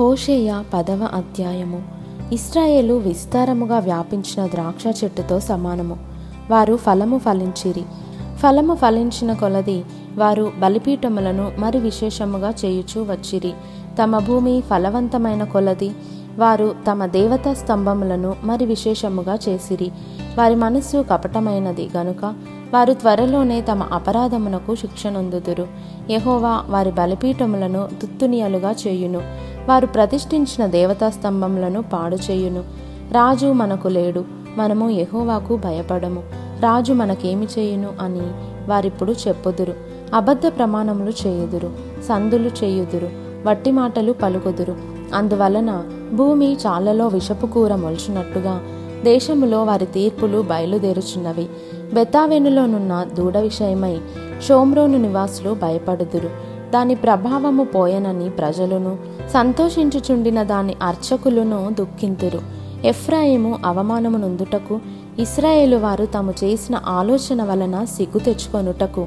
హోషేయ పదవ అధ్యాయము. ఇస్రాయేలు విస్తారముగా వ్యాపించిన ద్రాక్ష చెట్టుతో సమానము. వారు ఫలము ఫలించిరి. ఫలము ఫలించిన కొలది వారు బలిపీఠములను మరి విశేషముగా చేయుచూ వచ్చిరి. తమ భూమి ఫలవంతమైన కొలది వారు తమ దేవతా స్తంభములను మరి విశేషముగా చేసిరి. వారి మనస్సు కపటమైనది గనుక వారు త్వరలోనే తమ అపరాధమునకు శిక్షణొందుదురు యహోవా వారి బలిపీఠములను దుత్తునియలుగా చేయును. వారు ప్రతిష్ఠించిన దేవతా స్తంభములను పాడు చేయును. రాజు మనకు లేడు మనము యహోవాకు భయపడము. రాజు మనకేమి చేయును అని వారిప్పుడు చెప్పుదురు. అబద్ధ ప్రమాణములు చేయుదురు సందులు చేయుదురు వట్టి మాటలు పలుకుదురు. అందువలన భూమి చాలలో విషపు కూర మొలిచినట్టుగా దేశములో వారి తీర్పులు బయలుదేరుచున్నవి. బెతావెనులోనున్న దూడ విషయమై షోమ్రోను నివాసులు భయపడుదురు. దాని ప్రభావము పోయనని ప్రజలను సంతోషించుచుండిన దాని అర్చకులను దుఃఖింతురు. ఎఫ్రాయిము అవమానము నుందుటకు ఇస్రాయేలు వారు తాము చేసిన ఆలోచన వలన సిగ్గు తెచ్చుకొనుటకు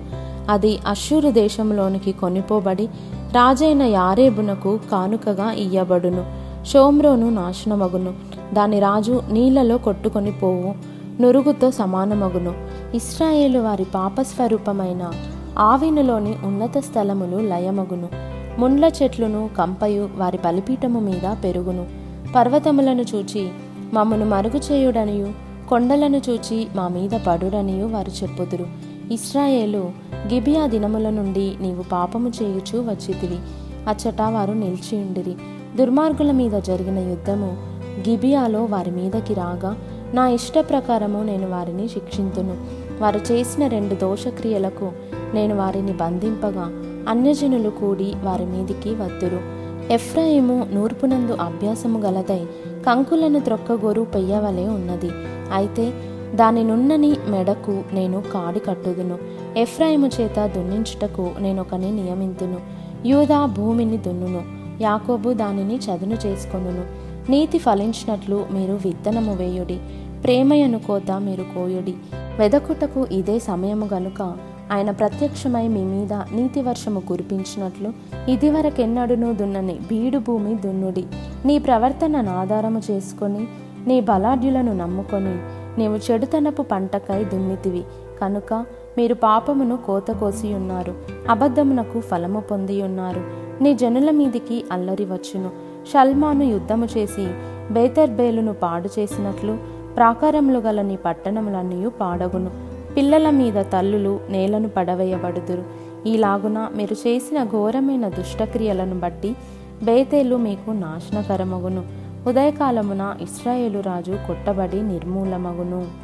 అది అషూరు దేశంలోనికి కొనిపోబడి రాజైన యారేబునకు కానుకగా ఇయ్యబడును. షోమ్రోను నాశనమగును. దాని రాజు నీళ్ళలో కొట్టుకొని పోవు నురుగుతో సమానమగును. ఇస్రాయేలు వారి పాపస్వరూపమైన ఆవినులోని ఉన్నత స్థలములు లయమగును. ముండ్ల చెట్లును కంపయు వారి బలిపీఠము మీద పెరుగును. పర్వతములను చూచి మమ్మను మరుగు చేయుడనియు కొండలను చూచి మా మీద పడుడనియు వారు చెప్పుదురు. ఇస్రాయేలు గిబియా దినముల నుండి నీవు పాపము చేయుచూ వచ్చితివి. అచ్చట వారు నిలిచియుండిరి దుర్మార్గుల మీద జరిగిన యుద్ధము గిబియాలో వారి మీదకి రాగా నా ఇష్ట ప్రకారము నేను వారిని శిక్షింతును. వారు చేసిన రెండు దోషక్రియలకు నేను వారిని బంధింపగా అన్యజనులు కూడి వారి మీదికి వద్దురు ఎఫ్రాయిము నూర్పునందు అభ్యాసము గలదై కంకులను త్రొక్కగోరు పెయ్యవలే ఉన్నది. అయితే దాని నున్నని మెడకు నేను కాడి కట్టుదును. ఎఫ్రాయిము చేత దున్నించుటకు నేనొకని నియమింతును. యూదా భూమిని దున్నును. యాకోబు దానిని చదును చేసుకొనును. నీతి ఫలించినట్లు మీరు విత్తనము వేయుడి. ప్రేమయను కోత మీరు కోయుడి. వెదకుటకు ఇదే సమయము గనుక ఆయన ప్రత్యక్షమై మీ మీద నీతి వర్షము కురిపించినట్లు ఇదివరకెన్నడునూ దున్నని బీడు భూమి దున్నుడి. నీ ప్రవర్తనను ఆధారము చేసుకొని నీ బలాఢ్యులను నమ్ముకొని నీవు చెడుతనపు పంటకై దున్నితివి. కనుక మీరు పాపమును కోత కోసి ఉన్నారు అబద్ధమునకు ఫలము పొంది ఉన్నారు. నీ జనుల మీదికి అల్లరి వచ్చును. షల్మాను యుద్ధము చేసి బేతర్బేలును పాడు చేసినట్లు ప్రాకారములు గల నీ పట్టణములన్నీ పాడగును. పిల్లల మీద తల్లులు నేలను పడవేయబడుదురు. ఈలాగున మీరు చేసిన ఘోరమైన దుష్టక్రియలను బట్టి బేతేలు మీకు నాశనకరమగును. ఉదయకాలమున ఇస్రాయేలు రాజు కొట్టబడి నిర్మూలమగును.